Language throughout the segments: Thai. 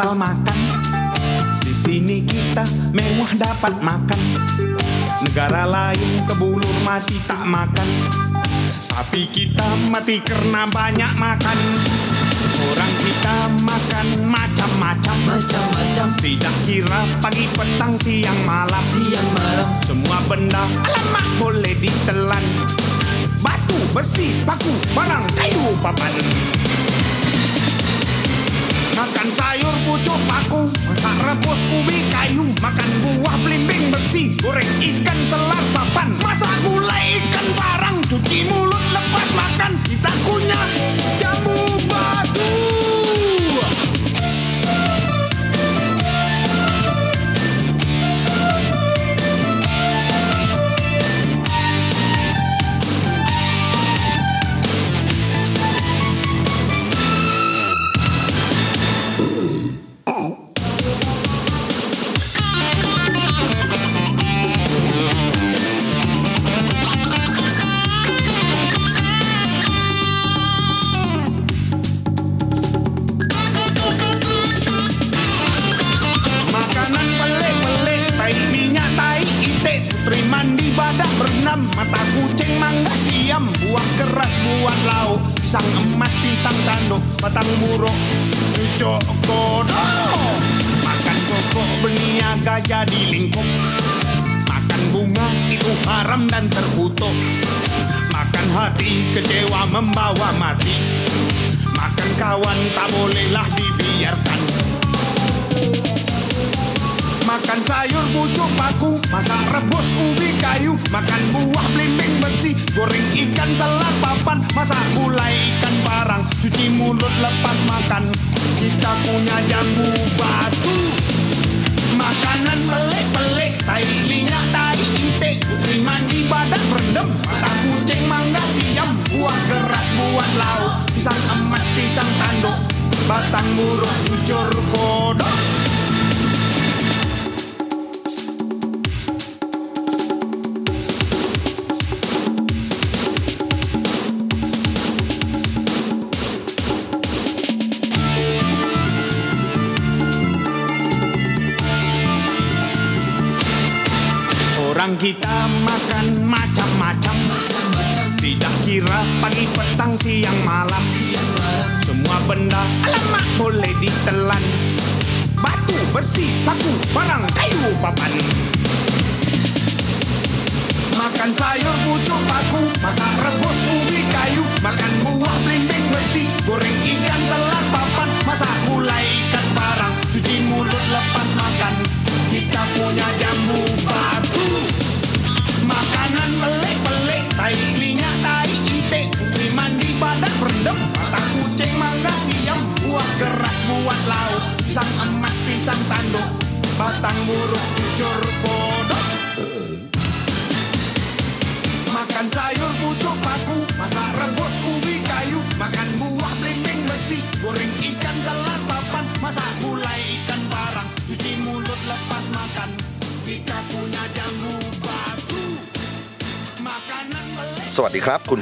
pasal makan. Di sini kita mewah dapat makan. Negara lain kebulur mati tak makan. Tapi kita mati karena banyak makan. Orang kita makan macam-macam. Macam-macam Tidak kira pagi, petang, siang, malam. siang malam Semua benda alamak boleh ditelan. Batu, besi, paku, barang, kayu, papan. Makan sayur pucuk paku Masak rebus ubi kayu Makan buah belimbing besi Goreng ikan selar papan. Masak gulai ikan barang Cuci mulut lepas makan Kita kunyah jamu batu Masak rebus ubi kayu Makan buah belimbing besi Goreng ikan selat papan Masak gulai ikan barang Cuci mulut lepas makan. Kita punya jambu batu. Makanan pelik-pelik Tai minyak, tai itik. Putri mandi badak rendem Mata kucing mangga siam. Buah keras buat lauk Pisang emas, pisang tanduk. Batang buruk, cucur kodok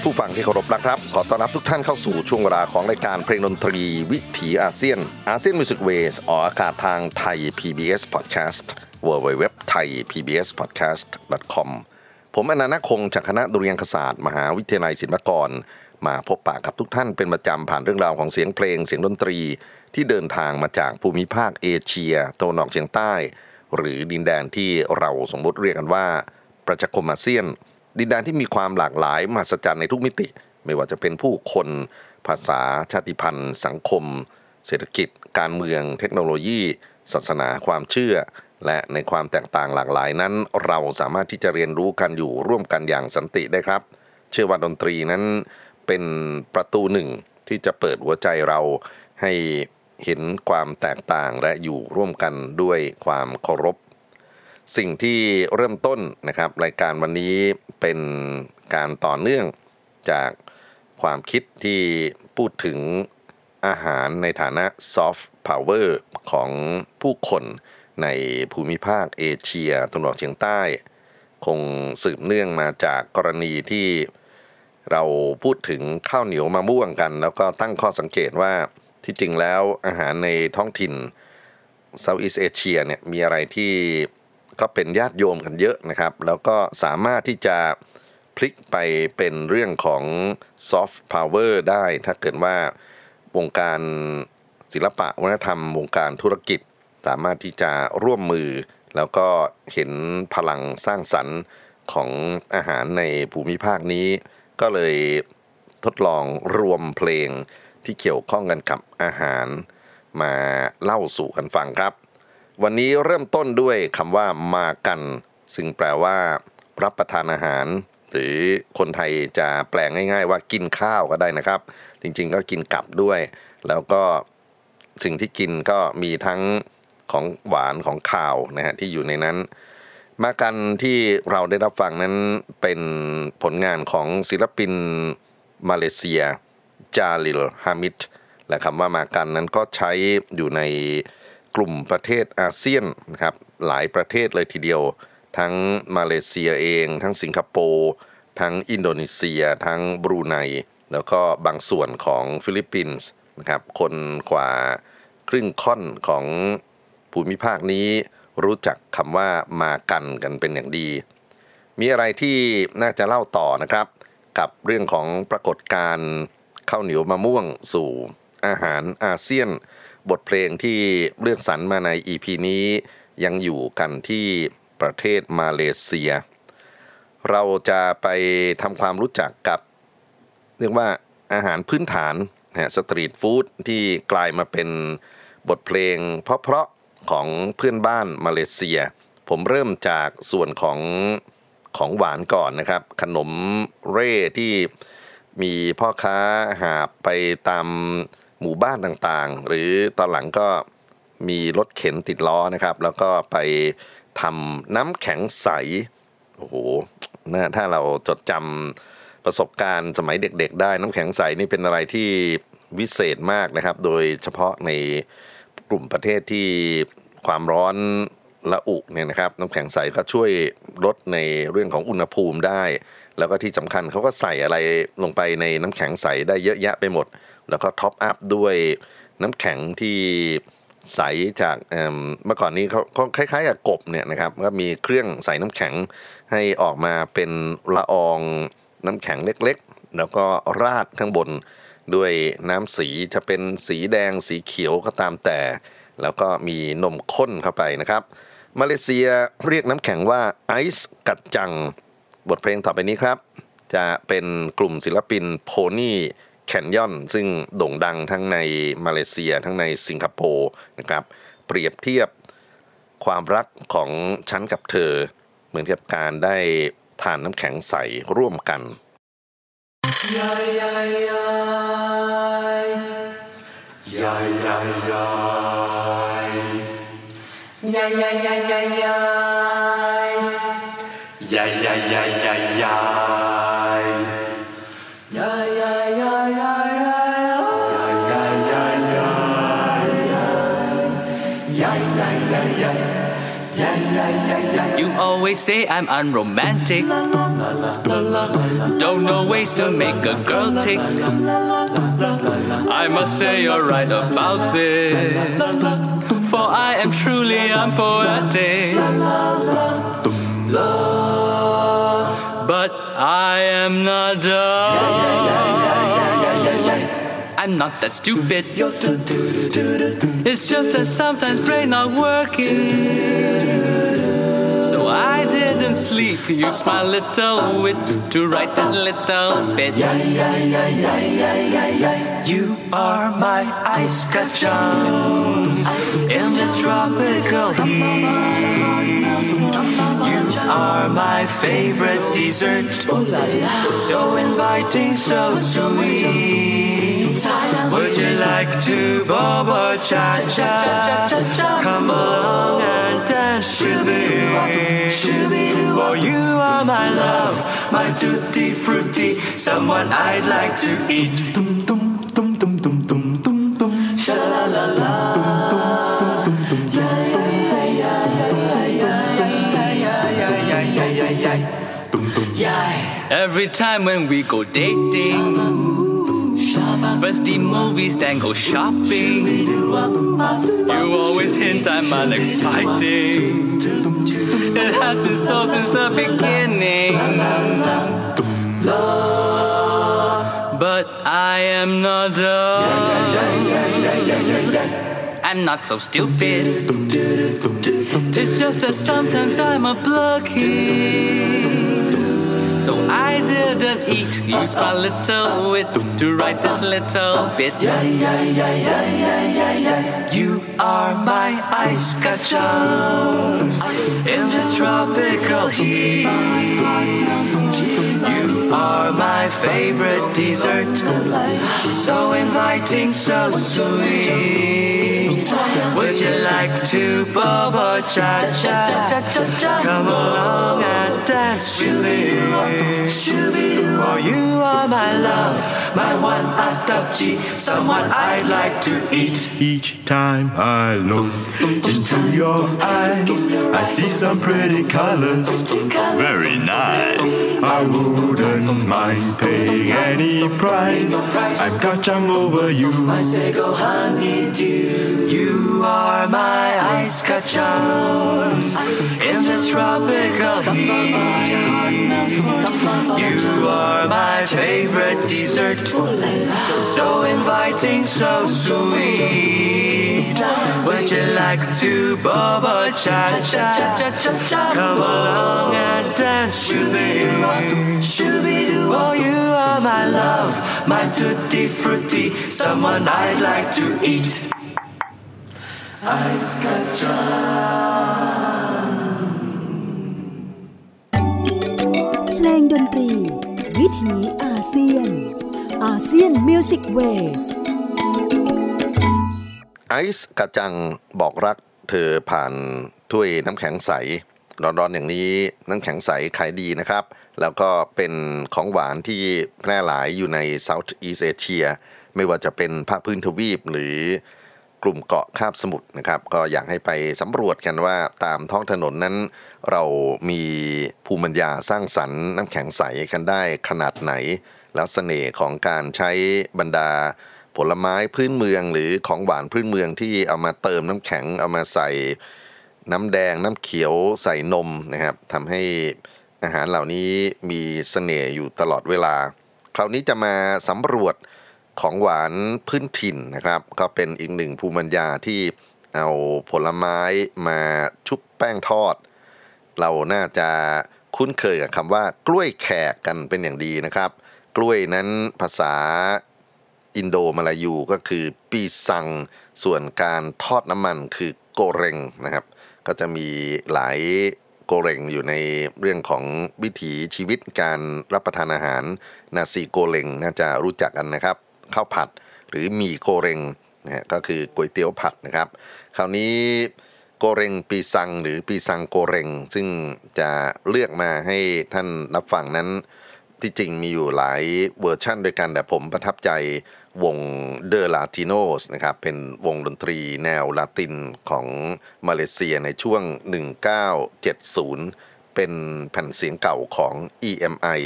ผู้ฟังที่เคารพนะครับ ขอต้อนรับทุกท่านเข้าสู่ช่วงเวลาของรายการเพลงดนตรี วิถีอาเซียน ASEAN Music Ways ออกอากาศทางไทย PBS Podcast w w w t h a i PBS Podcast com ผมอนันต์คงจากคณะดุริยางคศาสตร์ มหาวิทยาลัยศิลปากร มาพบปะกับทุกท่านเป็นประจำผ่านเรื่องราวของเสียงเพลงเสียงดนตรี ที่เดินทางมาจากภูมิภาคเอเชียตะวันออกเฉียงใต้ หรือดินแดนที่เราสมมติเรียกกันว่า ประชาคมอาเซียน ดินแดนที่มีความหลากหลายมหัศจรรย์ในทุกมิติ ไม่ว่าจะเป็นผู้คนภาษาชาติพันธุ์ สังคม เศรษฐกิจ การเมือง เทคโนโลยี ศาสนาความเชื่อ และในความแตกต่างหลากหลายนั้น เราสามารถที่จะเรียนรู้กันอยู่ร่วมกันอย่างสันติได้ครับ เชื่อว่าดนตรีนั้นเป็นประตูหนึ่งที่จะเปิดหัวใจเราให้เห็นความแตกต่างและอยู่ร่วมกันด้วยความเคารพ สิ่งที่เริ่มต้นนะครับ รายการวันนี้ เป็นการต่อเนื่องจากความคิดที่พูดถึงอาหารในฐานะซอฟต์พาวเวอร์ของผู้คนในภูมิภาคเอเชียตะวันออกเฉียงใต้ คงสืบเนื่องมาจากกรณีที่เราพูดถึงข้าวเหนียวมะม่วงกัน แล้วก็ตั้งข้อสังเกตว่าที่จริงแล้วอาหารในท้องถิ่น Southeast Asia เนี่ยมีอะไรที่ ก็เป็นญาติโยมกันเยอะนะครับ แล้วก็สามารถที่จะพลิกไปเป็นเรื่องของซอฟต์พาวเวอร์ได้ ถ้าเกิดว่าวงการศิลปะวัฒนธรรม วงการธุรกิจ สามารถที่จะร่วมมือ แล้วก็เห็นพลังสร้างสรรค์ของอาหารในภูมิภาคนี้ ก็เลยทดลองรวมเพลงที่เกี่ยวข้องกันกับอาหาร มาเล่าสู่กันฟังครับ วันนี้เริ่มต้นด้วยคำว่ามากัน ซึ่งแปลว่า รับประทานอาหาร หรือคนไทยจะแปลงง่าย ๆ ว่ากินข้าวก็ได้นะครับ จริงๆก็กินกลับด้วย แล้วก็สิ่งที่กินก็มีทั้งของหวานของข่าวนะฮะที่อยู่ในนั้น makan ที่เราได้รับฟังนั้นเป็นผลงานของศิลปินมาเลเซีย จาลิลฮามิดและคำว่า makan นั้นก็ใช้อยู่ใน กลุ่มประเทศอาเซียนนะครับหลายประเทศเลยทีเดียว ทั้งมาเลเซียเอง ทั้งสิงคโปร์ทั้งอินโดนีเซีย ทั้งบรูไนแล้วก็บางส่วนของฟิลิปปินส์นะครับคนกว่าครึ่งค่อนของภูมิภาคนี้รู้จักคำว่ามากันกันเป็นอย่างดี มีอะไรที่น่าจะเล่าต่อนะครับ กับเรื่องของปรากฏการณ์ข้าวเหนียวมะม่วงสู่อาหารอาเซียน บทเพลงที่เลือกสรรมาใน EP นี้ยังอยู่กันที่ประเทศมาเลเซีย เราจะไปทำความรู้จักกับ เรียกว่าอาหารพื้นฐานนะสตรีทฟู้ดที่กลายมาเป็นบทเพลงเพราะๆของเพื่อนบ้านมาเลเซีย ผมเริ่มจากส่วนของของหวานก่อนนะครับ ขนมเร่ที่มีพ่อค้าหาบไปตาม หมู่บ้านต่างๆ หรือตอนหลังก็มีรถเข็นติดล้อนะครับ แล้วก็ไปทำน้ำแข็งใสโอ้โหนะถ้าเราจดจำประสบการณ์สมัยเด็ก ๆ ได้น้ำแข็งใสนี่เป็นอะไรที่วิเศษมากนะครับ โดยเฉพาะในกลุ่มประเทศที่ความร้อนละอุเนี่ยนะครับน้ำแข็งใสก็ช่วยลดในเรื่องของอุณหภูมิได้ แล้วก็ที่สำคัญเขาก็ใส่อะไรลงไปในน้ำแข็งใสได้เยอะแยะไปหมด แล้วก็ท็อปอัพด้วยน้ำแข็งที่ใสจากเมื่อก่อนนี้เขาเขาคล้ายๆกับกบเนี่ยนะครับก็มีเครื่องใส่น้ำแข็งให้ออกมาเป็นละอองน้ำแข็งเล็กๆ แล้วก็ราดข้างบนด้วยน้ำสีจะเป็นสีแดงสีเขียวก็ตามแต่ แล้วก็มีนมข้นเข้าไปนะครับ มาเลเซียเรียกน้ำแข็งว่าไอซ์กัดจัง บทเพลงต่อไปนี้ครับ จะเป็นกลุ่มศิลปินโพนี่ แคนยอนซึ่งโด่งดังทั้งในมาเลเซียทั้งในสิงคโปร์นะครับ เปรียบเทียบความรักของฉันกับเธอ เหมือนกับการได้ทานน้ำแข็งใสร่วมกัน You always say I'm unromantic. Don't know ways to make a girl tick. I must say you're right about this. For I am truly unpoetic. But I am not dumb. I'm not that stupid. It's just that sometimes brain not working. Sleep. Use my little wit to write this little bit. You are my ice kacang in this tropical heat. You are my favorite dessert. So inviting, so sweet. Would you like to bobo cha cha? Come along and dance with me. For you are my love, my tutti frutti, someone I'd like to eat. Every time when we go dating, first the movies, then go shopping. You always hint I'm unexciting. It has been so since the beginning. But I am not dumb. I'm not so stupid. It's just that sometimes I'm a blockhead. So I didn't eat, use my little wit to write this little bit. You are my ice scotchers in this tropical heat. You are my favorite dessert, so inviting, so sweet. Would you like to bobo cha cha? Come along and dance with me. For you are my love, my one atapchi, someone I'd like to eat. Each time I look into your eyes, I see some pretty colors. Very nice. I wouldn't mind paying any price. I'm kacang over you. I say go honeydew. You are my ice kachars in this tropical heat. You are my favorite dessert, so inviting, so sweet. Would you like to bobo cha cha cha cha cha? Come along and dance with me. Oh, you are my love, my tutti frutti, someone I'd like to eat. Ice kachar. เพลงดนตรี วิถีอาเซียน ASEAN Music Waysไอซ์กระจังบอกรักเธอผ่านถ้วยน้ำแข็งใส ร้อนๆอย่างนี้น้ำแข็งใสขายดีนะครับ แล้วก็เป็นของหวานที่แพร่หลายอยู่ใน South East Asia ไม่ว่าจะเป็นภาคพื้นทวีปหรือกลุ่มเกาะคาบสมุทรนะครับ ก็อยากให้ไปสำรวจกันว่าตามท้องถนนนั้น เรามีภูมิปัญญาสร้างสรรค์น้ำแข็งใสกันได้ขนาดไหน แล้วเสน่ห์ของการใช้บรรดาผลไม้พื้นเมืองหรือของหวานพื้นเมืองที่เอามาเติมน้ำแข็งเอามาใส่น้ำแดงน้ำเขียวใส่นมนะครับทำให้อาหารเหล่านี้มีเสน่ห์อยู่ตลอดเวลา คราวนี้จะมาสำรวจของหวานพื้นถิ่นนะครับ ก็เป็นอีกหนึ่งภูมิปัญญาที่เอาผลไม้มาชุบแป้งทอด เราน่าจะคุ้นเคยกับคำว่ากล้วยแขกกันเป็นอย่างดีนะครับ กล้วยนั้นภาษาอินโดมาลายูก็คือปีซัง ส่วนการทอดน้ำมันคือโกเรงนะครับ ก็จะมีหลายโกเรงอยู่ในเรื่องของวิถีชีวิตการรับประทานอาหาร นาซีโกเรงน่าจะรู้จักกันนะครับข้าวผัดหรือมีโกเรงนะฮะก็คือก๋วยเตี๋ยวผัดนะครับ คราวนี้โกเรงปีซังหรือปีซังโกเรงซึ่งจะเลือกมาให้ท่านรับฟังนั้น ที่จริงมีอยู่หลายเวอร์ชั่นด้วยกัน แต่ผมประทับใจวงเดอ l ลาติโนสนะครับ เป็นวงดนตรีแนวลาตินของมาเลเซียในช่วง 1970 เป็นแผ่นเสียงเก่าของ EMI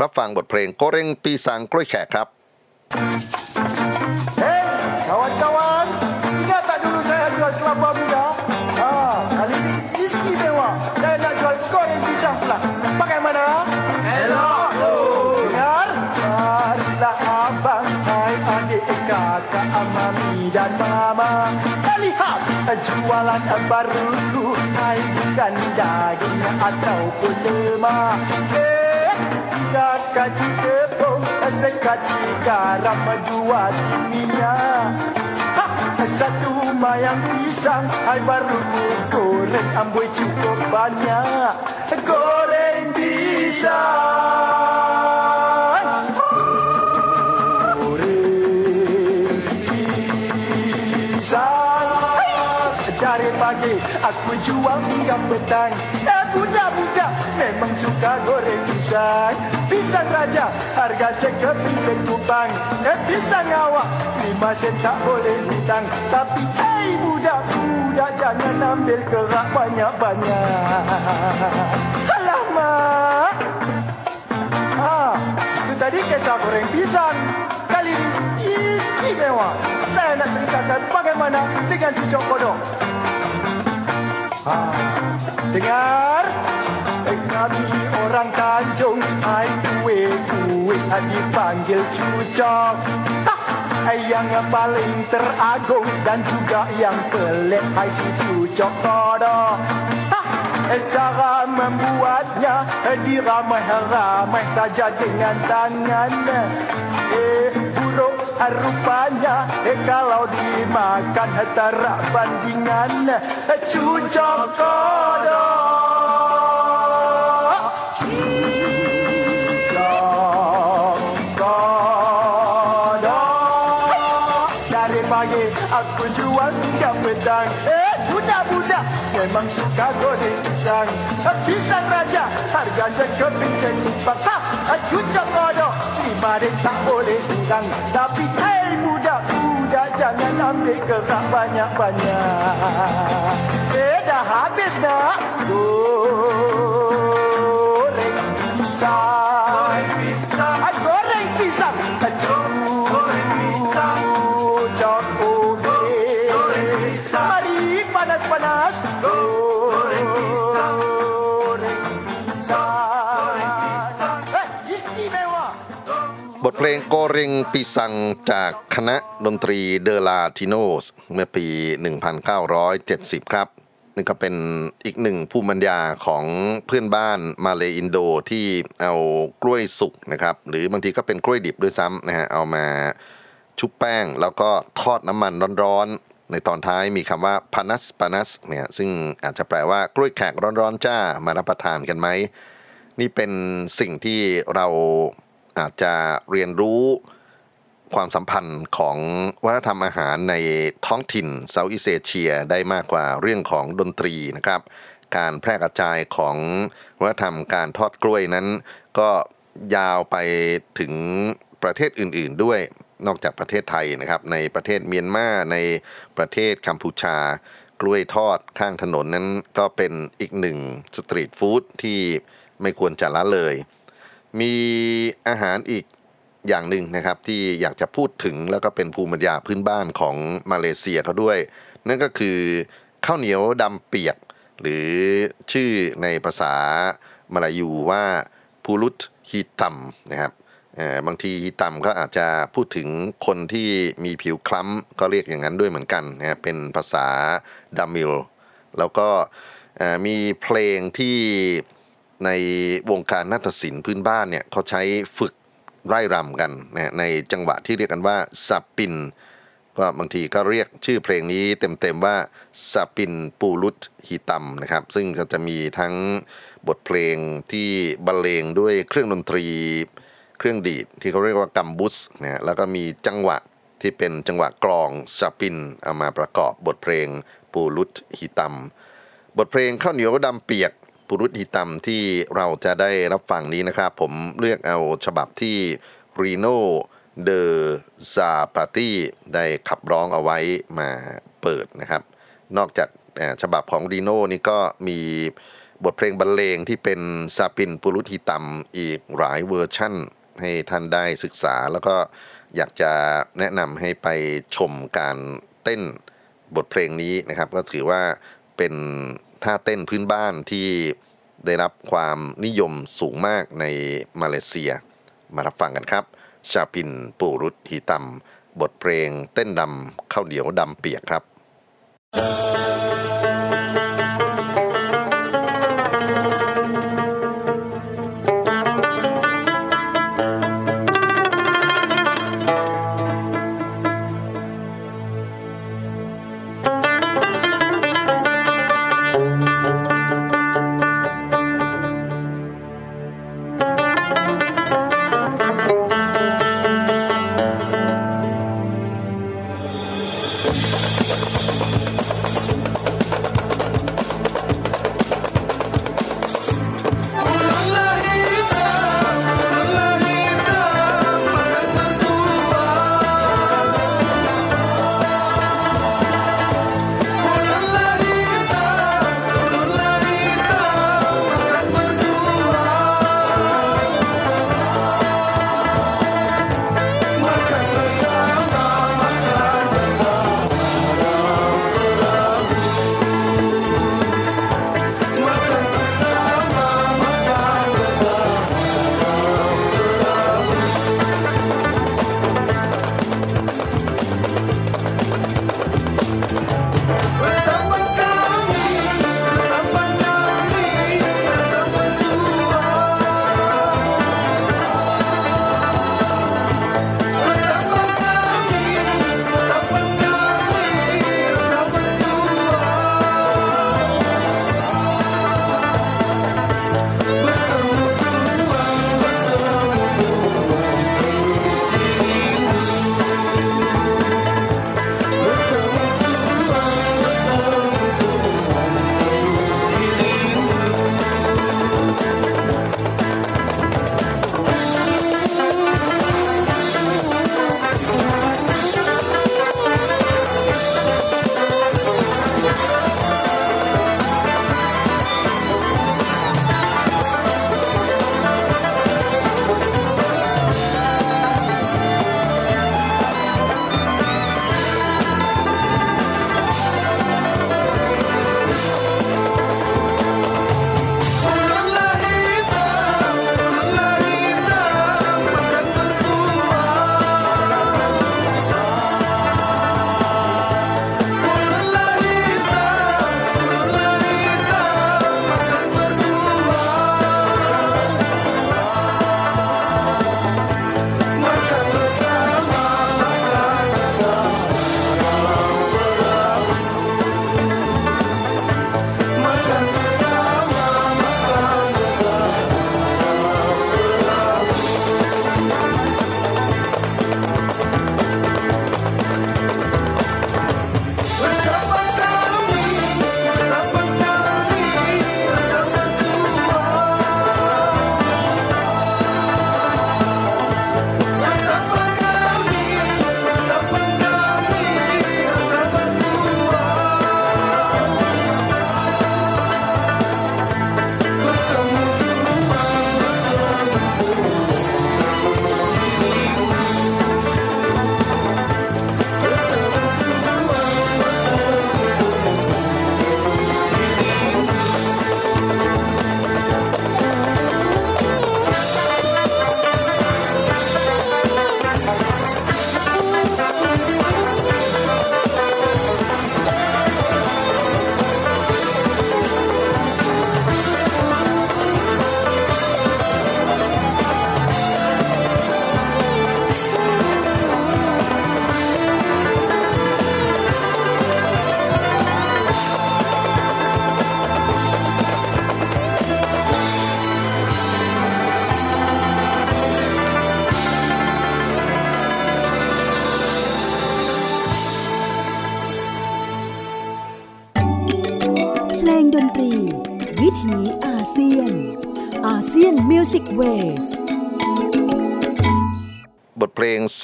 รับฟังบทเพลงโกเร่งปีสังกล้วยแขกครับ jualan baruku, hai bukan daging ataupun lemak. Eh, tiga kaji tepung, sekaji garam, dua minyak. Ha, Satu mayang pisang Hai baru ku goreng Amboi cukup banyak Goreng pisang aku jual hingga petang. Eh budak-budak memang suka goreng pisang. Pisang raja harga sekeping sekupang Eh pisang awak lima sen tak boleh hutang. Tapi hei budak-budak jangan ambil kerak banyak-banyak. Alamak Ha, itu tadi kisah goreng pisang. Kali ini istimewa. Saya nak ceritakan bagaimana dengan cucuk kodok. Ha, dengar? Kami orang Tanjung, ai kue-kue dipanggil cucok. Ha, yang paling teragung dan juga yang pelik, hai si cucok kodok. Ha, cara membuatnya diramai-ramai saja dengan tangan buruk eh, rupanya eh kalau dimakan eh, tarak bandingan eh, cucok kodok aku jual hingga petang Eh budak-budak memang suka goreng pisang. Pisang raja harga sekeping sekupang Cucuk kodok lima ring tak boleh kurang Tapi hei budak-budak jangan ambil kerak banyak-banyak. Eh dah habis nak Goreng pisang. Goreng pisang บทเพลงโกเรงปิซังจากคณะดนตรีเดลาติโนสเมื่อปี 1970 ครับนี่ก็เป็นอีกหนึ่งภูมิปัญญาของเพื่อนบ้านมาเลอินโดที่เอากล้วยสุกนะครับ หรือบางทีก็เป็นกล้วยดิบด้วยซ้ำนะฮะเอามาชุบแป้งแล้วก็ทอดน้ำมันร้อนๆ ในตอนท้ายมีคำว่าพานัสปานัสเนี่ยซึ่งอาจจะแปลว่ากล้วยแขกร้อนๆ จ้ามารับประทานกันไหม นี่เป็นสิ่งที่เรา อาจจะเรียนรู้ความสัมพันธ์ของวัฒนธรรมอาหารในท้องถิ่นเซาท์อีสเอเชียได้มากกว่าเรื่องของดนตรีนะครับ การแพร่กระจายของวัฒนธรรมการทอดกล้วยนั้น ก็ยาวไปถึงประเทศอื่น ๆ ด้วยนอกจากประเทศไทยนะครับ ในประเทศเมียนมาในประเทศกัมพูชา กล้วยทอดข้างถนนนั้นก็เป็นอีกหนึ่งสตรีทฟู้ดที่ไม่ควรจะละเลย มีอาหารอีกอย่างหนึ่งนะครับที่อยากจะพูดถึงแล้วก็เป็นภูมิปัญญาพื้นบ้านของมาเลเซียเขาด้วย นั่นก็คือข้าวเหนียวดำเปียก หรือชื่อในภาษามาลายูว่าพูรุตฮิตัมนะครับบางทีฮิตัมก็อาจจะพูดถึงคนที่มีผิวคล้ำก็เรียกอย่างนั้นด้วยเหมือนกันนะครับเป็นภาษาดามิล แล้วก็มีเพลงที่ ในวงการนาฏศิลป์พื้นบ้านเนี่ยเขาใช้ฝึกไร่รำกันนะในจังหวะที่เรียกกันว่าสับปินก็บางทีก็เรียกชื่อเพลงนี้เต็มๆว่าสปินปูรุตฮิตัมนะครับ ซึ่งก็จะมีทั้งบทเพลงที่บรรเลงด้วยเครื่องดนตรีเครื่องดีดที่เขาเรียกว่ากัมบุสนะแล้วก็มีจังหวะที่เป็นจังหวะกลอง zapin เอามาประกอบบทเพลง pulut hitam บทเพลงข้าวเหนียวดำเปียก pulut hitam ที่เราจะได้รับฟังนี้นะครับ ผมเลือกเอาฉบับที่รีโนเดอซาปาตี้ได้ขับร้องเอาไว้มาเปิดนะครับ นอกจากฉบับของรีโนนี่ก็มีบทเพลงบรรเลงที่เป็น zapin pulut hitam อีกหลายเวอร์ชั่น ให้ท่านได้ศึกษาแล้วก็อยากจะแนะนำให้ไปชมการเต้นบทเพลงนี้นะครับ ก็ถือว่าเป็น ท่าเต้นพื้นบ้านที่ได้รับความนิยมสูงมากในมาเลเซีย มารับฟังกันครับ ชาปินปูรุตฮีตัมบทเพลงเต้นดำข้าวเหนียวดำเปียกครับเ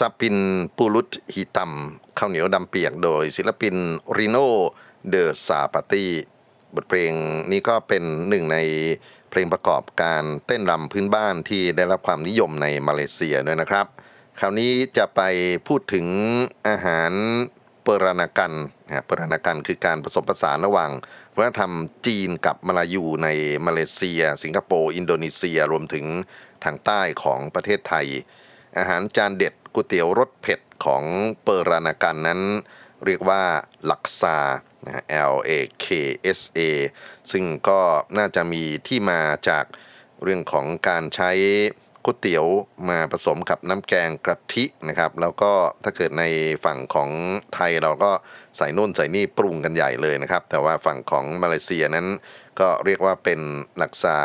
zapin pulut hitam ข้าวเหนียวดำเปียกโดยศิลปินริโนเดอซาปาตีบทเพลงนี้ก็เป็นหนึ่งในเพลงประกอบการเต้นรำพื้นบ้านที่ได้รับความนิยมในมาเลเซียด้วยนะครับ คราวนี้จะไปพูดถึงอาหารเปรานากันนะเปรานากันคือการผสมผสานระหว่างวัฒนธรรมจีนกับมาลายูในมาเลเซีย สิงคโปร์ อินโดนีเซีย รวมถึงทางใต้ของประเทศไทย อาหารจานเด็ด ก๋วยเตี๋ยวรสเผ็ดของเปอรานากันนั้น เรียกว่าลักซา L A K S A ซึ่งก็น่าจะมีที่มาจากเรื่องของการใช้ก๋วยเตี๋ยวมาผสมกับน้ำแกงกะทินะครับ แล้วก็ถ้าเกิดในฝั่งของไทยเราก็ใส่นู่นใส่นี่ปรุงกันใหญ่เลยนะครับ แต่ว่าฝั่งของมาเลเซียนั้น ก็เรียกว่าเป็นลักซา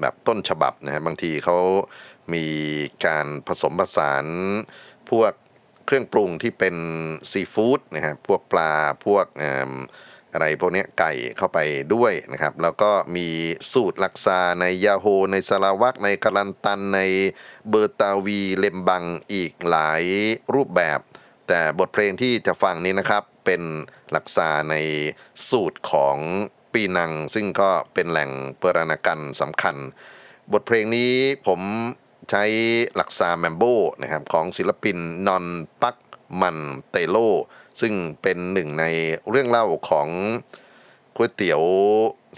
แบบต้นฉบับนะฮะบางทีเขา มีการผสมผสานพวกเครื่องปรุงที่เป็นซีฟู้ดนะฮะพวกปลาพวกอะไรพวกนี้ไก่เข้าไปด้วยนะครับ แล้วก็มีสูตรลักซาในยาโฮในสลาวักในกาลันตันในเบอร์ตาวีเลมบังอีกหลายรูปแบบ แต่บทเพลงที่จะฟังนี้นะครับเป็นลักษาในสูตรของปีนัง ซึ่งก็เป็นแหล่งเปรณกันสำคัญ บทเพลงนี้ผม ใช้หลักซาแมมโบนะครับของศิลปินนอนปักมันเตโล ซึ่งเป็นหนึ่งในเรื่องเล่าของก๋วยเตี๋ยว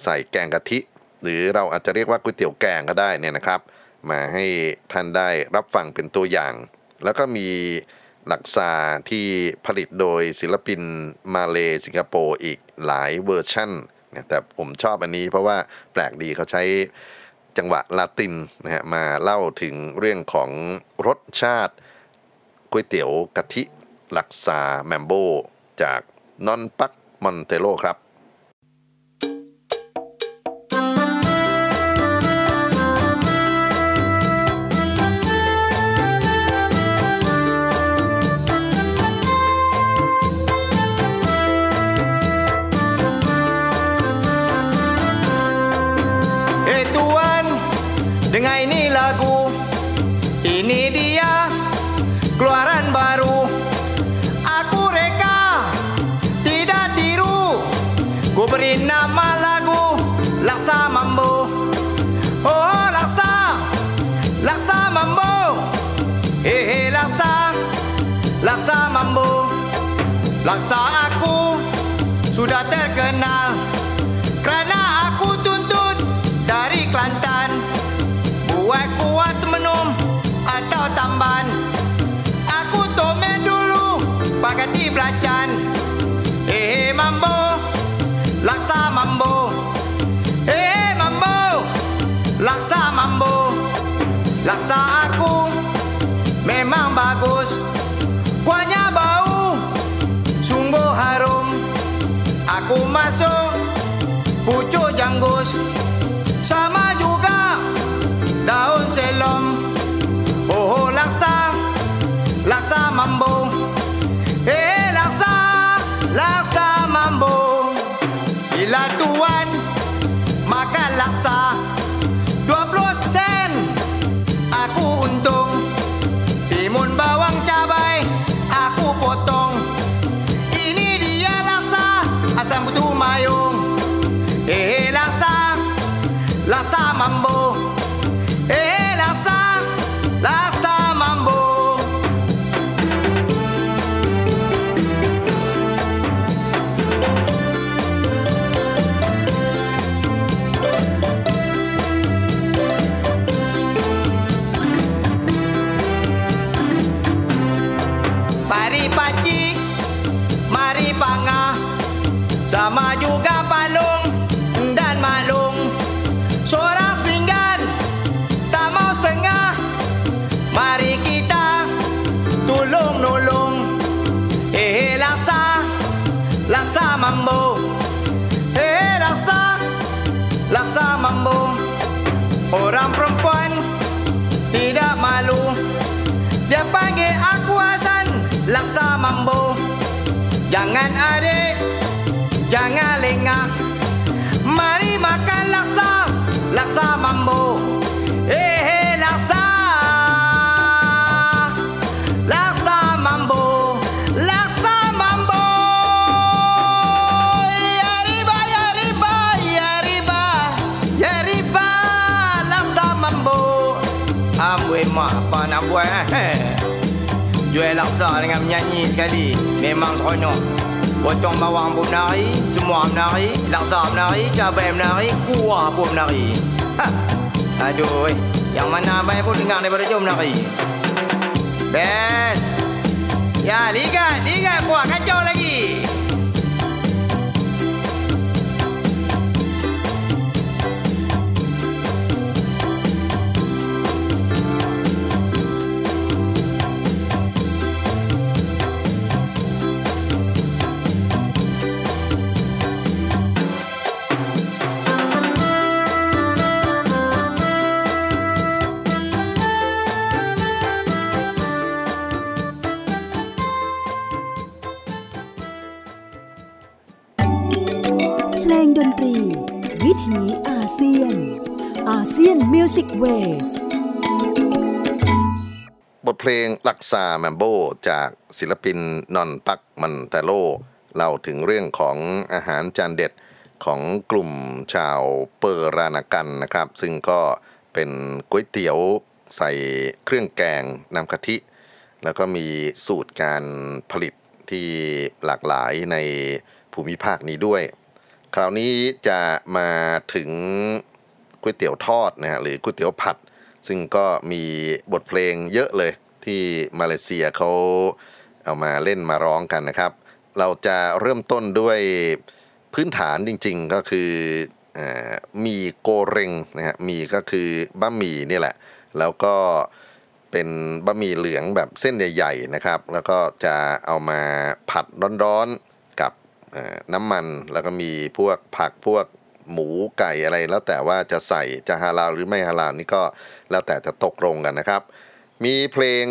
ใส่แกงกะทิ หรือเราอาจจะเรียกว่าก๋วยเตี๋ยวแกงก็ได้เนี่ยนะครับ มาให้ท่านได้รับฟังเป็นตัวอย่าง แล้วก็มีหลักซาที่ผลิตโดยศิลปินมาเลสิงคโปร์อีกหลายเวอร์ชั่น แต่ผมชอบอันนี้เพราะว่าแปลกดีเขาใช้ จังหวะลาตินนะฮะมาเล่าถึงเรื่องของรสชาติก๋วยเตี๋ยวกะทิหลักซาแมมโบจากนอนปักมอนเตโลครับ Laksa aku sudah terkenal. Kerana aku tuntut dari Kelantan Buat kuat menum atau tamban Aku tomen dulu pakai di belacan. Eh mambo, laksa mambo Mucho Sama juga palung Dan malung. Seorang sepinggan Tak mau setengah. Mari kita Tolong nolong Eh laksa Laksa mambo. Eh laksa Laksa mambo. Orang perempuan Tidak malu. Dia panggil aku Hasan Laksa mambo. Jangan adik Jangan lengah. Mari makan laksa. Laksa mambo. Eh eh laksa. Laksa mambo. Laksa mambo. Ya riba ya riba ya riba Ya riba Laksa mambo. Amboi mak apa nak buat eh? Jual laksa dengan menyanyi sekali. Memang seronok Potong bawang pun menari Semua menari Laksa menari Cabai menari Kuah pun menari ha. Aduh eh. Yang mana abang pun dengar daripada jom menari Best Ya ligat Ligat kuah kacau lagi Music Wavesบทเพลง Laksa Mambo จากศิลปินนอนปักมันเตโลเล่าถึงเรื่องของอาหารจานเด็ดของกลุ่มชาวเปอร์รานากันนะครับ ซึ่งก็เป็นก๋วยเตี๋ยวใส่เครื่องแกงน้ำกะทิ แล้วก็มีสูตรการผลิตที่หลากหลายในภูมิภาคนี้ด้วย คราวนี้จะมาถึง ก๋วยเตี๋ยวทอดนะฮะหรือก๋วยเตี๋ยวผัด ซึ่งก็มีบทเพลงเยอะเลยที่มาเลเซียเขาเอามาเล่นมาร้องกันนะครับ เราจะเริ่มต้นด้วยพื้นฐานจริงๆก็คืออมีโกเร็งนะฮะมีก็คือบะหมี่นี่แหละ แล้วก็เป็นบะหมี่เหลืองแบบเส้นใหญ่ๆนะครับ แล้วก็จะเอามาผัดร้อนๆกับน้ำมัน แล้วก็มีพวกผักพวก หมูไก่อะไรแล้วแต่ว่าจะใส่จะฮาลาลหรือไม่ฮาลาลนี่ก็แล้วแต่จะตกลงกันนะครับ มีเพลง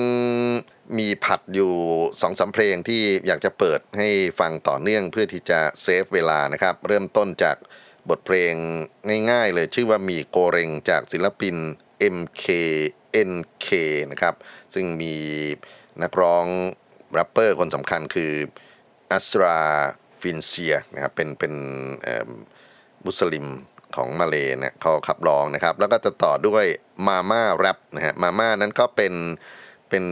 มีผัดอยู่สองสาเพลงที่อยากจะเปิดให้ฟังต่อเนื่องเพื่อที่จะเซฟเวลานะครับ เริ่มต้นจากบทเพลงง่ายๆเลยชื่อว่ามีโกเรงจากศิลปิน MKNK นะครับ ซึ่งมีนักร้องแรปเปอร์คนสำคัญคืออัสราฟินเซียนะครับเป็นเป็นเอิ่ มุสลิมของมาเลเนี่ยเขาขับร้องนะครับ แล้วก็จะต่อด้วยมาม่าแรปนะฮะมาม่านั้นก็เป็นเป็น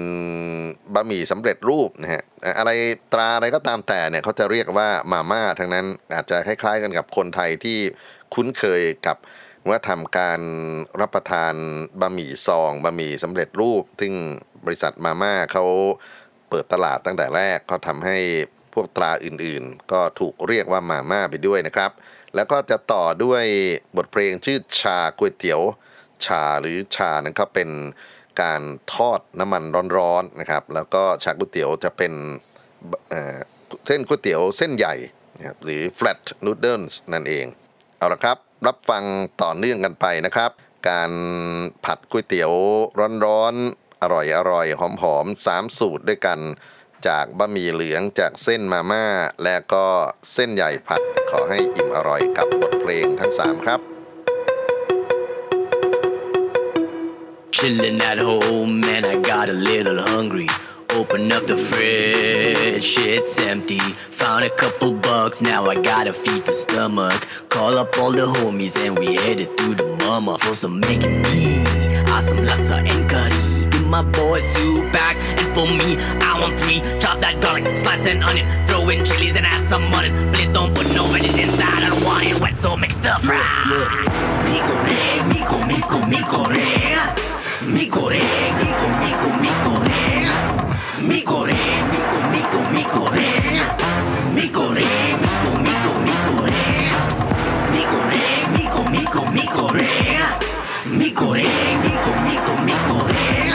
บะหมี่สำเร็จรูปนะฮะอะอะไรตราอะไรก็ตามแต่เนี่ยเขาจะเรียกว่ามาม่าทั้งนั้นอาจจะคล้าย ๆ กันกับคนไทยที่คุ้นเคยกับว่าทำการรับประทานบะหมี่ซองบะหมี่สำเร็จรูป ซึ่งบริษัทมาม่าเขาเปิดตลาดตั้งแต่แรกเขาทำให้พวกตราอื่นๆ ก็ถูกเรียกว่ามาม่าไปด้วยนะครับ แล้วก็จะต่อด้วยบทเพลงชื่อชาก๋วยเตี๋ยว ชาหรือชานั้นก็เป็นการทอดน้ำมันร้อนๆนะครับ แล้วก็ชาก๋วยเตี๋ยวจะเป็นเส้นก๋วยเตี๋ยวเส้นใหญ่นะครับหรือ flat noodles นั่นเอง เอาละครับรับฟังต่อเนื่องกันไปนะครับ การผัดก๋วยเตี๋ยวร้อนๆอร่อยๆหอมๆสามสูตรด้วยกัน จากบะหมี่เหลืองจากเส้นมาม่า และก็เส้นใหญ่ผัดขอให้อิ่มอร่อยกับบทเพลงทั้ง 3 ครับ Chillin' at home, man, I got a little hungry. Open up the fridge, it's empty. Found a couple bucks, now I gotta feed the stomach. Call up all the homies and we headed to the mama for some making me. Awesome laksa and curry. My boys two packs, and for me, I want three. Chop that garlic, slice an onion, throw in chilies and add some mutton. Please don't put no veggies inside, I don't want it wet, so make stir fry. Miko re, miko, miko, miko re. Miko re, miko, miko, miko re. Miko re, miko, miko, miko re. Miko re, miko, miko, miko re. Miko re, miko, miko, miko re. Mico, eh, mico, mico, mico, eh.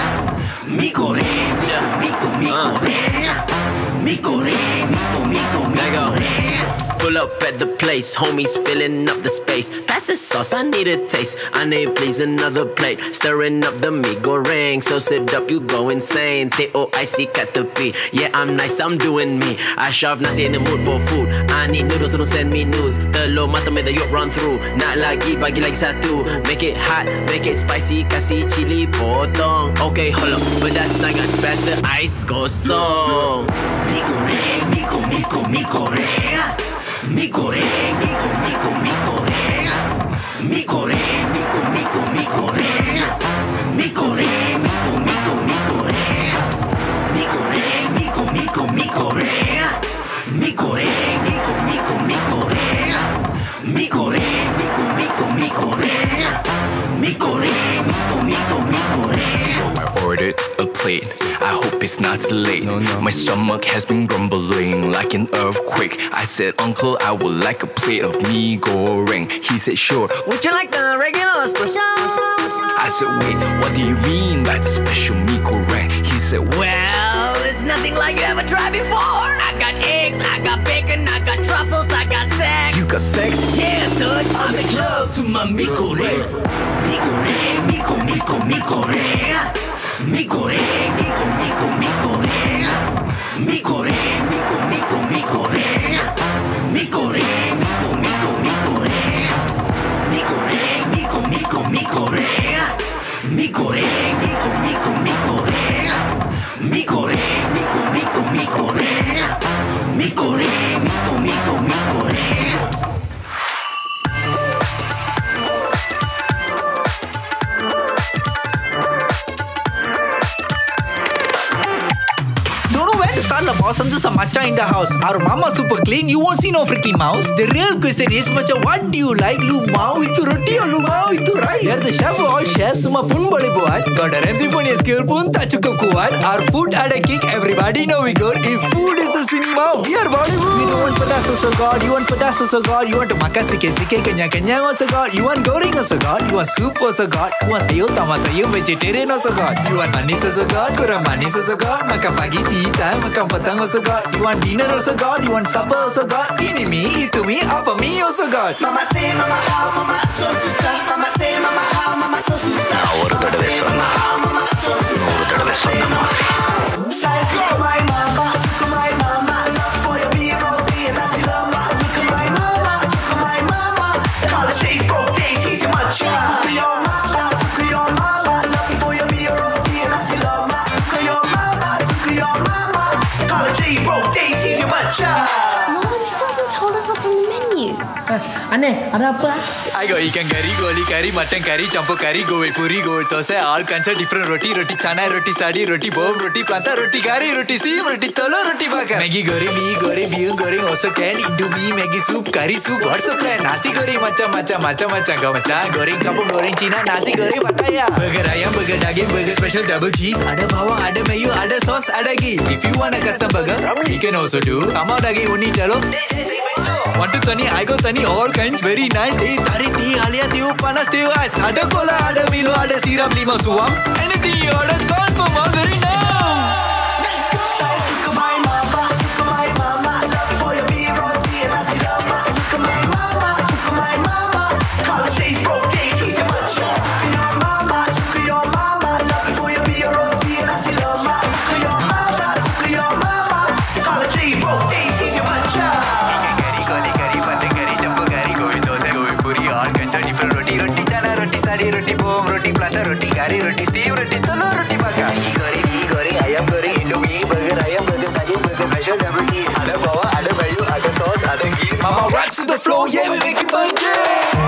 Mico, eh, mico, mico, ah. mico, eh. Miko re, miko, miko, miko. Pull up at the place, homies filling up the space. Pass the sauce, I need a taste. I need please another plate. Stirring up the meat goreng. So sit up, you go insane. T-O-I-C cut the P. Yeah, I'm nice, I'm doing me. I shove nasi in the mood for food. I need noodles, so don't send me nudes. Telur mata me the yolk run through. Nak lagi, bagi lagi satu. Make it hot, make it spicy. Kasih chili potong. Okay, hold up. Pedas sangat, pass the ice go, go, mi Corea, mi Corea, mi Corea, mi Corea. Mikore, Miko, Miko, Mikore, Mikore, Miko, Miko, Mikore. I ordered a plate. I hope it's not too late. No, no. My stomach has been grumbling like an earthquake. I said, Uncle, I would like a plate of mee goreng. He said, Sure. Would you like the regular special? I said, Wait, what do you mean by the special mee goreng? He said, Well, it's nothing like you ever tried before. Cause sex Yeah, son I make love to my Mikore Mikore, Miko, Miko, Mikore Mikore, Miko, Miko, Mikore Mikore, Miko, Miko, Mikore Mikore, Miko, Miko, Mikore Mikore, Miko, Miko, Mikore Mikore, Miko, Miko, Mikore Mikore, Miko, Miko, Mikore Mikore, Miko, Miko, Mikore know where to the boss. I'm just a macha in the house. Our mama super clean. You won't see no freaking mouse. The real question is, macha, what do you like? Lu mau itu roti or lu mau itu rice? There's the chef all chef. Semua pun boleh buat. Got a MC punya skill pun tak cukup kuat. Our food ada kick. Everybody know we good. If food is the cinema, we are Bollywood. You want pedas also god. You want pedas also god. You want to makan sikit-sikit kenyang-kenyang also god. You want goreng also god. You want soup also god. You want sayur tamak sayur vegetarian also god. You want manis also god. Kurang manis also god. Makan pagi tea time. Makan petang also got You want dinner also got You want supper also got Ini mi, itu mi, apa mi oh, also got Mama say, mama how, mama so susah. Mama say, mama how, mama so susah. Mama say, mama how, mama so susah. Mama say, mama how, Aneh, ada apa? I got ikan kari, goli kari, mutton kari, campur kari, goel puri, goel thosai, all kinds of different roti, roti chana, roti sadi, roti bob, roti planta, roti kari, roti steam, roti tolo, roti bakar. Maggi goreng, mee goreng, beer goreng, also can, indomie, Maggi soup, curry soup, what's the plan? Nasi goreng, macam macam macam macam kau macam goreng kampung goreng Cina, nasi goreng pataya. Burger ayam, burger daging, burger special double cheese, ada bawang, ada mayo, ada sauce, ada ghee. If you want a custom burger, we can also do. Kamal daging uni telur. One to tani, I go tani, all kinds, very nice. Teh tarik, teh alia, teh panas, teh ice. Ada cola, ada Milo, ada sirap lima suam. Anything you order, confirm, very nice. Flow, yeah, we make it budget.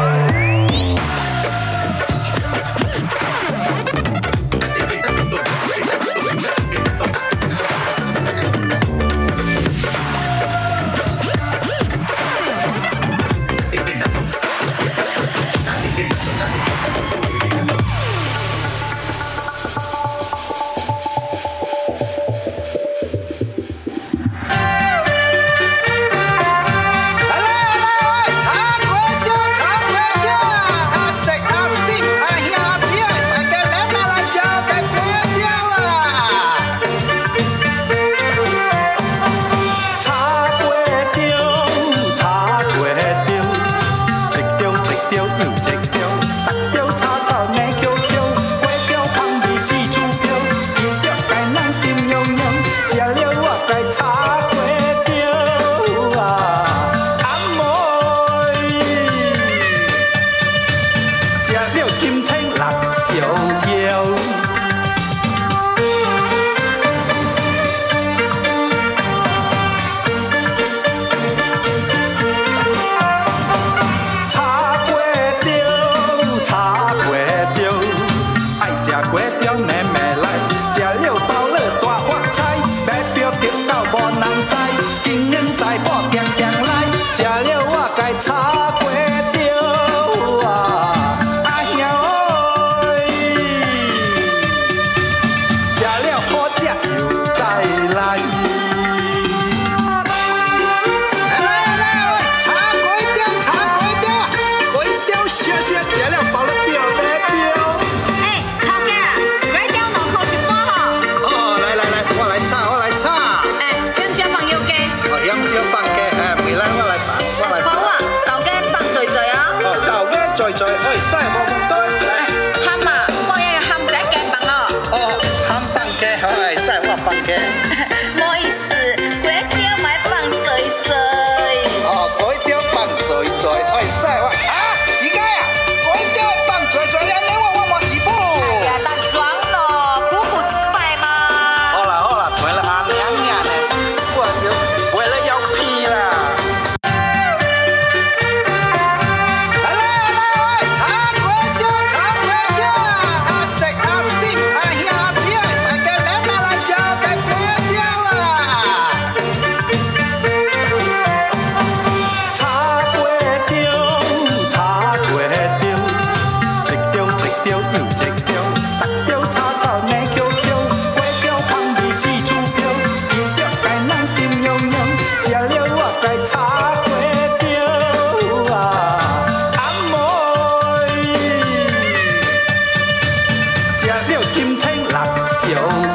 食了心情六七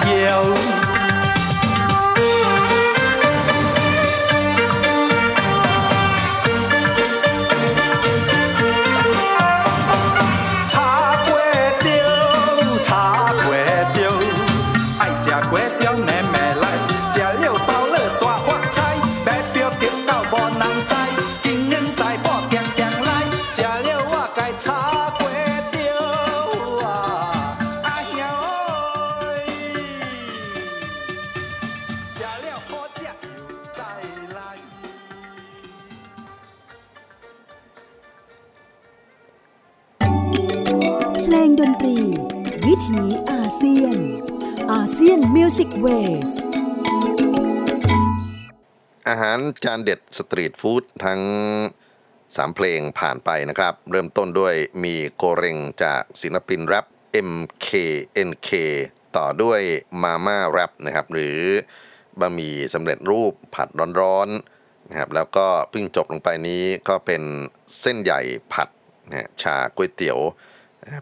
Music Wavesอาหารจานเด็ด street food ทั้ง 3 เพลงผ่านไปนะครับ เริ่มต้นด้วยมีโกเรงจากศิลปินแร็ป MKNK ต่อด้วยมาม่าแร็ปนะครับ หรือบะหมี่สำเร็จรูปผัดร้อนๆนะครับแล้วก็เพิ่งจบลงไปนี้ก็เป็นเส้นใหญ่ผัดนะชาก๋วยเตี๋ยว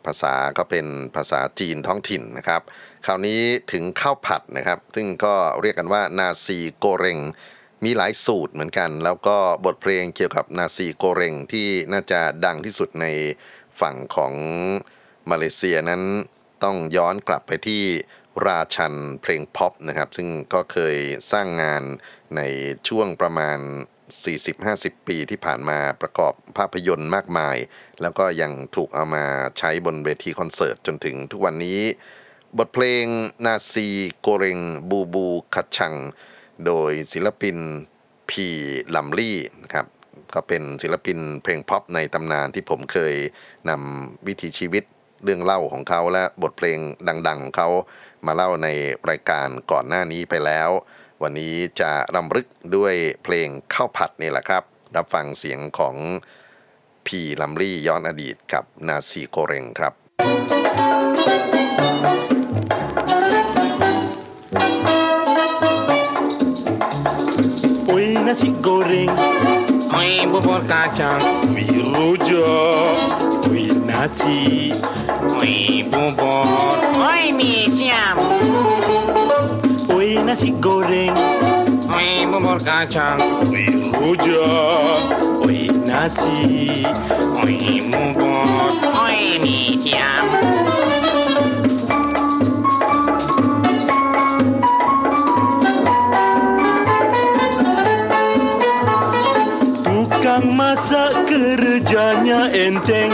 ภาษาก็เป็นภาษาจีนท้องถิ่นนะครับ คราวนี้ถึงข้าวผัดนะครับ ซึ่งก็เรียกกันว่านาซีโกเรงมีหลายสูตรเหมือนกัน แล้วก็บทเพลงเกี่ยวกับนาซีโกเรงที่น่าจะดังที่สุดในฝั่งของมาเลเซียนั้นต้องย้อนกลับไปที่ราชันเพลงพ็อปนะครับ ซึ่งก็เคยสร้างงานในช่วงประมาณ 40-50 ปีที่ผ่านมาประกอบภาพยนตร์มากมาย แล้วก็ยังถูกเอามาใช้บนเวทีคอนเสิร์ตจนถึงทุกวันนี้ บทเพลงนาซีโกเรงบูบูคัดชัง โดยศิลปินพีลัมลี่นะครับก็เป็นศิลปินเพลงพ็อปในตำนานที่ผมเคยนำวิถีชีวิตเรื่องเล่าของเขาและบทเพลงดังๆของเขามาเล่าในรายการก่อนหน้านี้ไปแล้ว วันนี้จะรำลึกด้วยเพลงข้าวผัดนี่แหละครับ รับฟังเสียงของพีลัมลี่ย้อนอดีตกับนาซีโกเรงครับ Bubur kacang Oi rojak Oi nasi Oi bubur Oi mie siam Oi nasi goreng Oi bubur kacang Oi rojak Oi nasi Oi bubur Oi mie siam masak kerjanya enteng.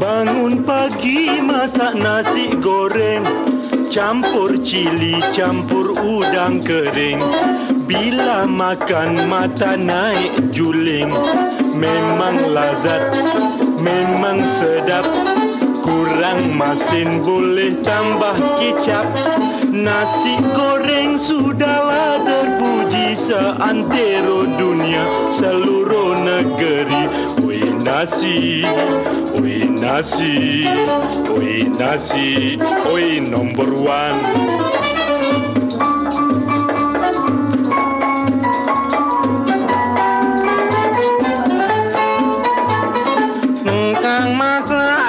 Bangun pagi masak nasi goreng. Campur cili, campur udang kering. Bila makan mata naik juling. Memang lazat, memang sedap. Kurang masin boleh tambah kicap. Nasi goreng sudahlah seantero dunia seluruh negeri. Oi nasi, oi nasi, oi nasi, oi number one.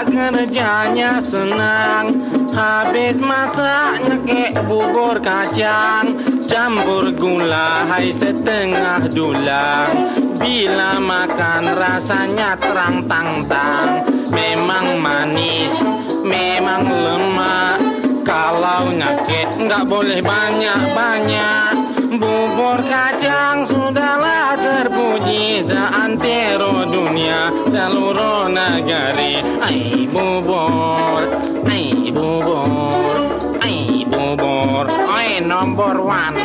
Kerjanya senang. Habis masak nyekek bubur kacang Campur gula hai setengah dulang. Bila makan rasanya terang tang tang Memang manis, memang lemak. Kalau nyakit nggak boleh banyak-banyak. Bubur kacang sudahlah terpuji Seantero dunia seluruh negeri. Ai bubur, ai bubur, number one.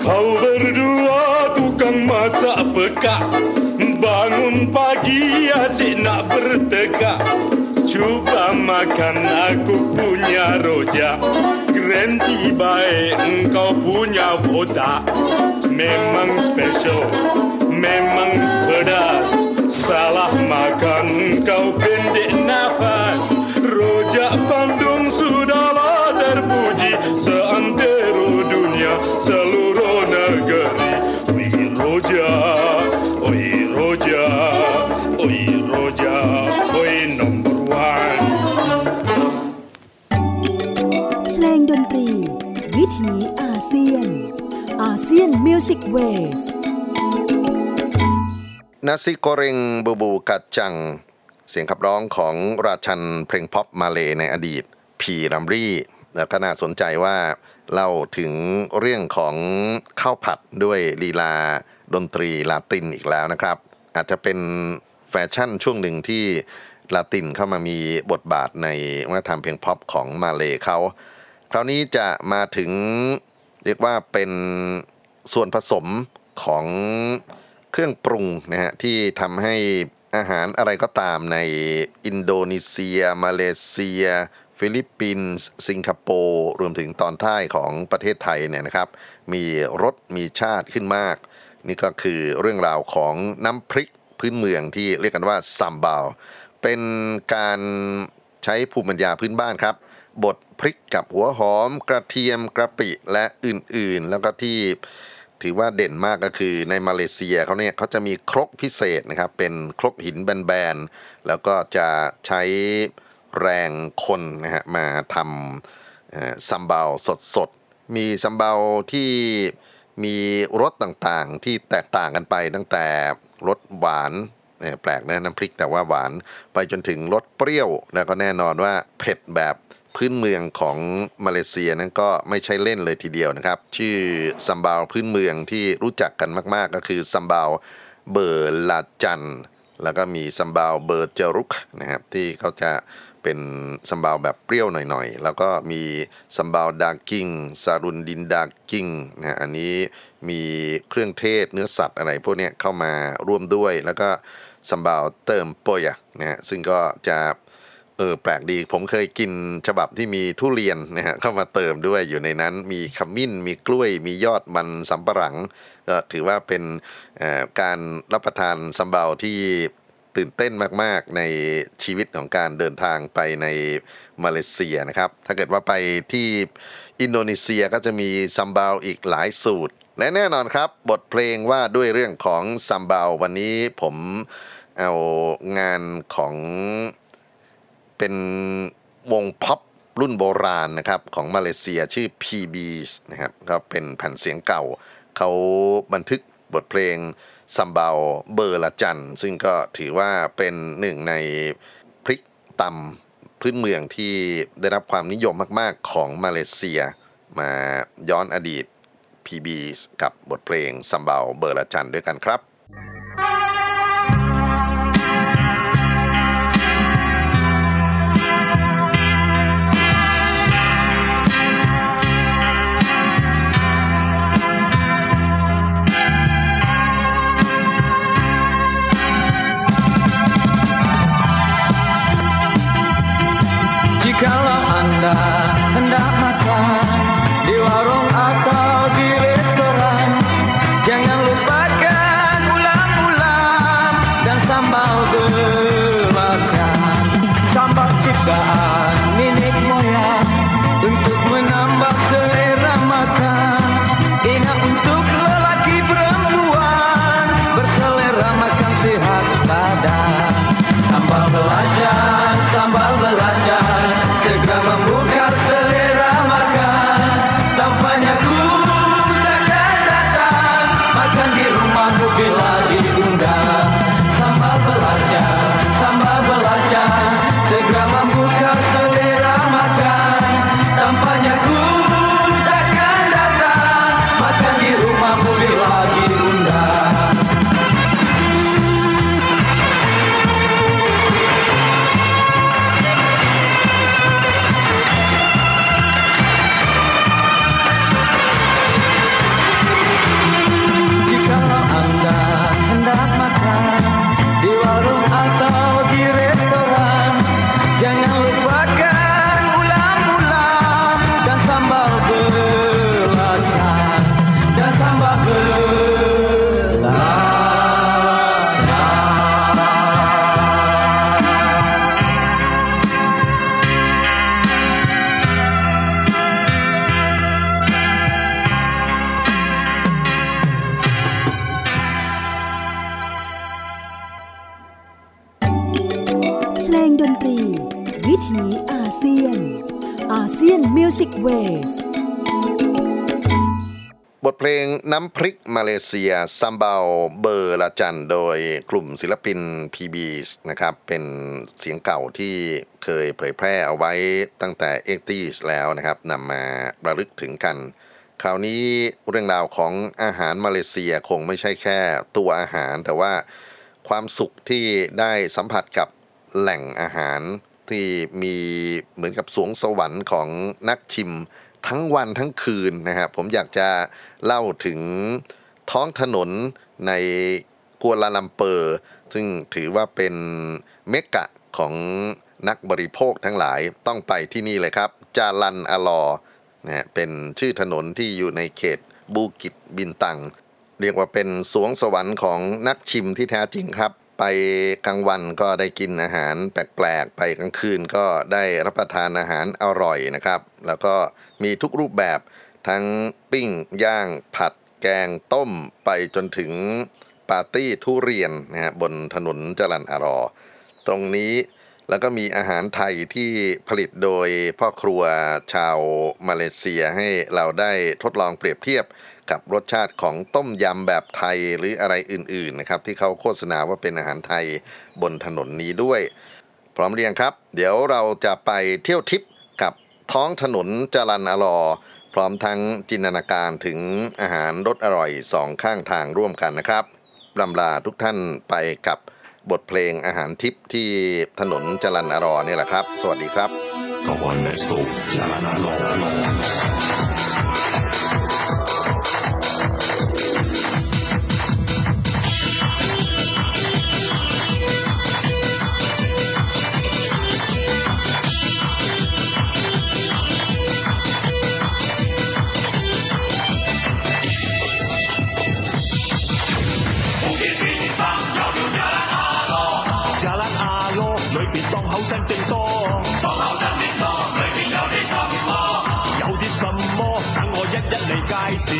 Kau berdua tukang masak pekak. Bangun pagi asyik nak bertegak. Cuba makan aku punya rojak Granti baik engkau punya botak. Memang special, memang pedas Salah makan engkau pendek nafas Rojak Bandung sudahlah terpuji Seantero dunia seluruh negeri Oi rojak, oi rojak, oi rojak, oi number one เพลงดนตรี วิถีอาเซียนอาเซียนมิวสิกเวส Nasi Goreng Bubur Kacang เสียงขับร้องของราชันเพลงพ็อปมาเลในอดีต P. Ramlee แล้วก็น่าสนใจว่าเล่าถึงเรื่องของข้าวผัดด้วยลีลาดนตรีลาตินอีกแล้วนะครับ อาจจะเป็นแฟชั่นช่วงหนึ่งที่ลาตินเข้ามามีบทบาทในวัฒนธรรมเพลงพ็อปของมาเลเขา คราวนี้จะมาถึงเรียกว่าเป็นส่วนผสมของ เครื่องปรุงนะฮะที่ทำให้อาหารอะไรก็ตามในอินโดนีเซีย มาเลเซีย ฟิลิปปินส์สิงคโปร์รวมถึงตอนใต้ของประเทศไทยเนี่ยนะครับ มีรสมีชาติขึ้นมาก นี่ก็คือเรื่องราวของน้ำพริกพื้นเมืองที่เรียกกันว่าซัมบัลเป็นการใช้ภูมิปัญญาพื้นบ้านครับบดพริกกับหัวหอม กระเทียมกะปิและอื่นๆ แล้วก็ที่ ถือว่าเด่นมากก็คือในมาเลเซียเขาเนี่ยเขาจะมีครกพิเศษนะครับ เป็นครกหินแบนๆ แล้วก็จะใช้แรงคนนะฮะมาทำซัมบัลสดๆ มีซัมบัลที่มีรสต่างๆที่แตกต่างกันไปตั้งแต่รสหวานแปลกนะน้ำพริกแต่ว่าหวานไปจนถึงรสเปรี้ยว แล้วก็แน่นอนว่าเผ็ดแบบ พื้นเมืองของมาเลเซียนั้นก็ไม่ใช่เล่นเลยทีเดียวนะครับ ชื่อซัมบัลพื้นเมืองที่รู้จักกันมาก ๆ ก็คือซัมบัล belacan แล้วก็มีซัมบัล berjeruk นะครับที่เขาจะเป็นซัมบัลแบบเปรี้ยวหน่อยๆ แล้วก็มีซัมบัล daging serunding daging นะอันนี้มีเครื่องเทศเนื้อสัตว์อะไรพวกนี้เข้ามาร่วมด้วย แล้วก็ซัมบัล tempoyak นะฮะซึ่งก็จะเเออแปลกดีผมเคยกินฉบับที่มีทุเรียนนะฮะเข้ามาเติมด้วยอยู่ในนั้น มีขมิ้น มีกล้วย มียอดมันสำปะหลังก็ถือว่าเป็นการรับประทานซัมบัลที่ตื่นเต้นมากๆในชีวิตของการเดินทางไปในมาเลเซียนะครับ ถ้าเกิดว่าไปที่อินโดนีเซียก็จะมีซัมบัลอีกหลายสูตร และแน่นอนครับบทเพลงว่าด้วยเรื่องของซัมบัลวันนี้ผมเอางานของ เป็นวงพ็อปรุ่นโบราณนะครับของมาเลเซียชื่อ PB นะครับก็เป็นแผ่นเสียงเก่า เขาบันทึกบทเพลงซัมเบาเบอร์ละจัน ซึ่งก็ถือว่าเป็นหนึ่งในพริกตำพื้นเมืองที่ได้รับความนิยมมากๆของมาเลเซีย มาย้อนอดีต PB กับบทเพลงซัมเบาเบอร์ละจันด้วยกันครับ Jikalau พริกมาเลเซียซัมเบาเบอร์ละจัน โดยกลุ่มศิลปิน PB นะครับ เป็นเสียงเก่าที่เคยเผยแพร่เอาไว้ตั้งแต่ 80s แล้วนะครับนำมาระลึกถึงกัน คราวนี้เรื่องราวของอาหารมาเลเซียคงไม่ใช่แค่ตัวอาหาร แต่ว่าความสุขที่ได้สัมผัสกับแหล่งอาหารที่มีเหมือนกับสวงสวรรค์ของนักชิม ทั้งวันทั้งคืนนะฮะผมอยากจะเล่าถึงท้องถนนในกัวลาลัมเปอร์ ซึ่งถือว่าเป็นเมกกะของนักบริโภคทั้งหลายต้องไปที่นี่เลยครับ Jalan Alor นะเป็นชื่อถนนที่อยู่ในเขตบูกิตบินตัง เรียกว่าเป็นสรวงสวรรค์ของนักชิมที่แท้จริงครับ ไปกลางวันก็ได้กินอาหารแปลกๆ ไปกลางคืนก็ได้รับประทานอาหารอร่อยนะครับ แล้วก็ มีทุกรูปแบบ ทั้งปิ้ง ย่าง ผัด แกงต้มไปจนถึงปาร์ตี้ทุเรียนนะฮะบนถนนจรันอารอ ตรงนี้แล้วก็มีอาหารไทยที่ผลิตโดยพ่อครัวชาวมาเลเซียให้เราได้ทดลองเปรียบเทียบกับรสชาติของต้มยำแบบไทยหรืออะไรอื่นๆนะครับที่เขาโฆษณาว่าเป็นอาหารไทยบนถนนนี้ด้วย พร้อมเรียงครับ เดี๋ยวเราจะไปเที่ยวทิป ท้องถนนจรันอรอพร้อมทั้งจินตนาการถึงอาหารรสอร่อยสองข้างทางร่วมกันนะครับรำลาทุกท่านไปกับบทเพลงอาหารทิพย์ที่ถนนจรันอรอนี่แหละครับ สวัสดีครับ Come on, let's go. Jalana long, long. 好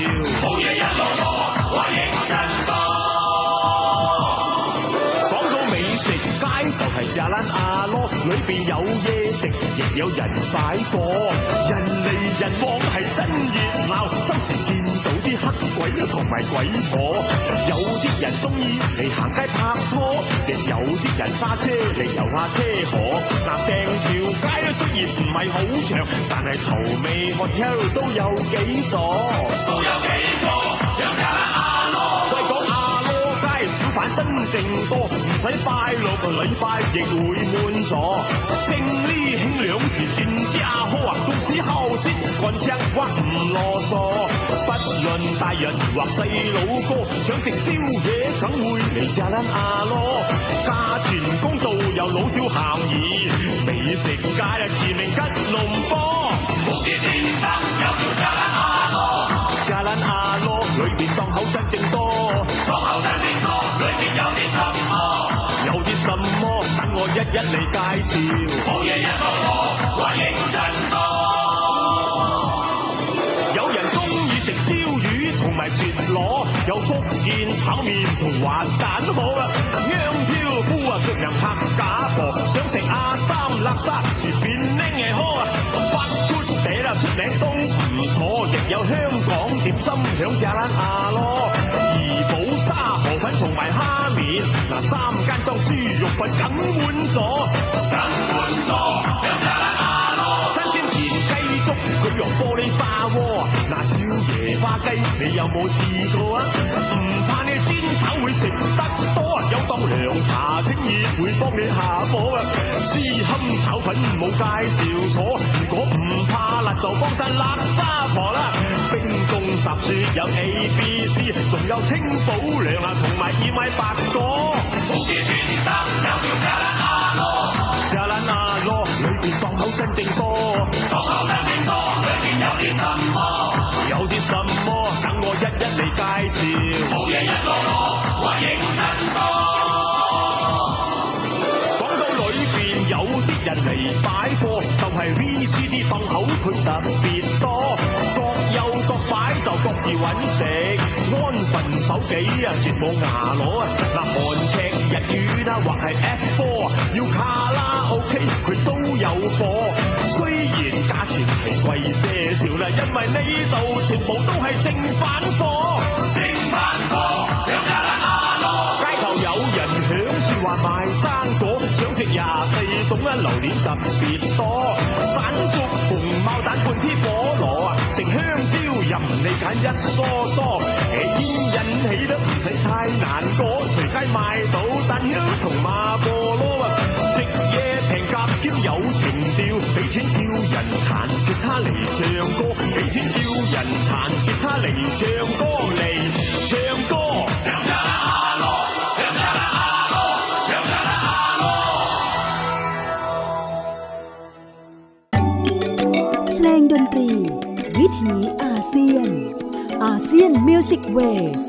嘢一路多我迎真多讲到美食街就系亚拉阿咯里边有嘢食亦有人摆货人嚟人往系真热闹黑鬼同埋鬼火，有啲人中意嚟行街拍拖，亦有啲人揸车嚟游下车河。嗱，成条街咧虽然唔系好长，但系头尾 hotel 都有几座，都有幾個，有加蘭阿羅。再講阿羅玩真正多，唔使快乐个礼拜亦会满座。胜利兄两时战之阿哥，做事孝顺，干正骨唔啰嗦。不论大人或细佬哥，想食宵夜梗会嚟炸冷阿罗。家传公道有老少咸宜，美食街啊驰名吉隆坡。一一嚟介绍，好嘢一個個，話認真多。有人中意食烧鱼同埋绝螺，有福建炒面同滑蛋好啊，香飘夫啊，腳人拍假婆，想食阿三辣沙前邊拎嘅呵啊，發出地啦出名都唔錯，亦有香港點心響炸蘭阿羅，粉梗满咗，梗满咗，響炸蘭阿罗，新鲜田鸡粥佢用玻璃花鍋，嗱少爺花鸡你有冇试过啊？唔怕你煎炒会食得多，有当凉茶清热会帮你下火啊！粉冇介紹錯，如果唔怕辣就幫襯辣沙婆啦。冰凍雜雪有 A B C，仲有清補涼啊，同埋薏米白果。福建電燈有條加蘭阿羅，加蘭阿羅裏邊檔口真正多，檔口真正多，裏邊有啲什麼？有啲什麼？等我一一嚟介紹。冇嘢一個個，揾食，安分守己啊，絕冇牙攞啊！嗱，韓劇、日語啦，或係 F 4要卡拉 OK 佢都有貨，雖然價錢係貴些少啦，因為呢度全部都係正版貨，正版貨，有加蘭阿羅。街頭有人響説話賣生果，想食廿四種啊，榴蓮特別多，散竹红猫蛋半啲菠蘿啊，食香蕉任你拣一梳梳，起引起都唔使太难过，随街卖到蛋香同马婆啰啊！食嘢平价兼有情调，俾钱叫人弹吉他嚟唱歌，俾钱叫人弹吉他嚟唱歌嚟唱歌。ดนตรี ถีอาเซียนอาเซียนมิวสิกเวส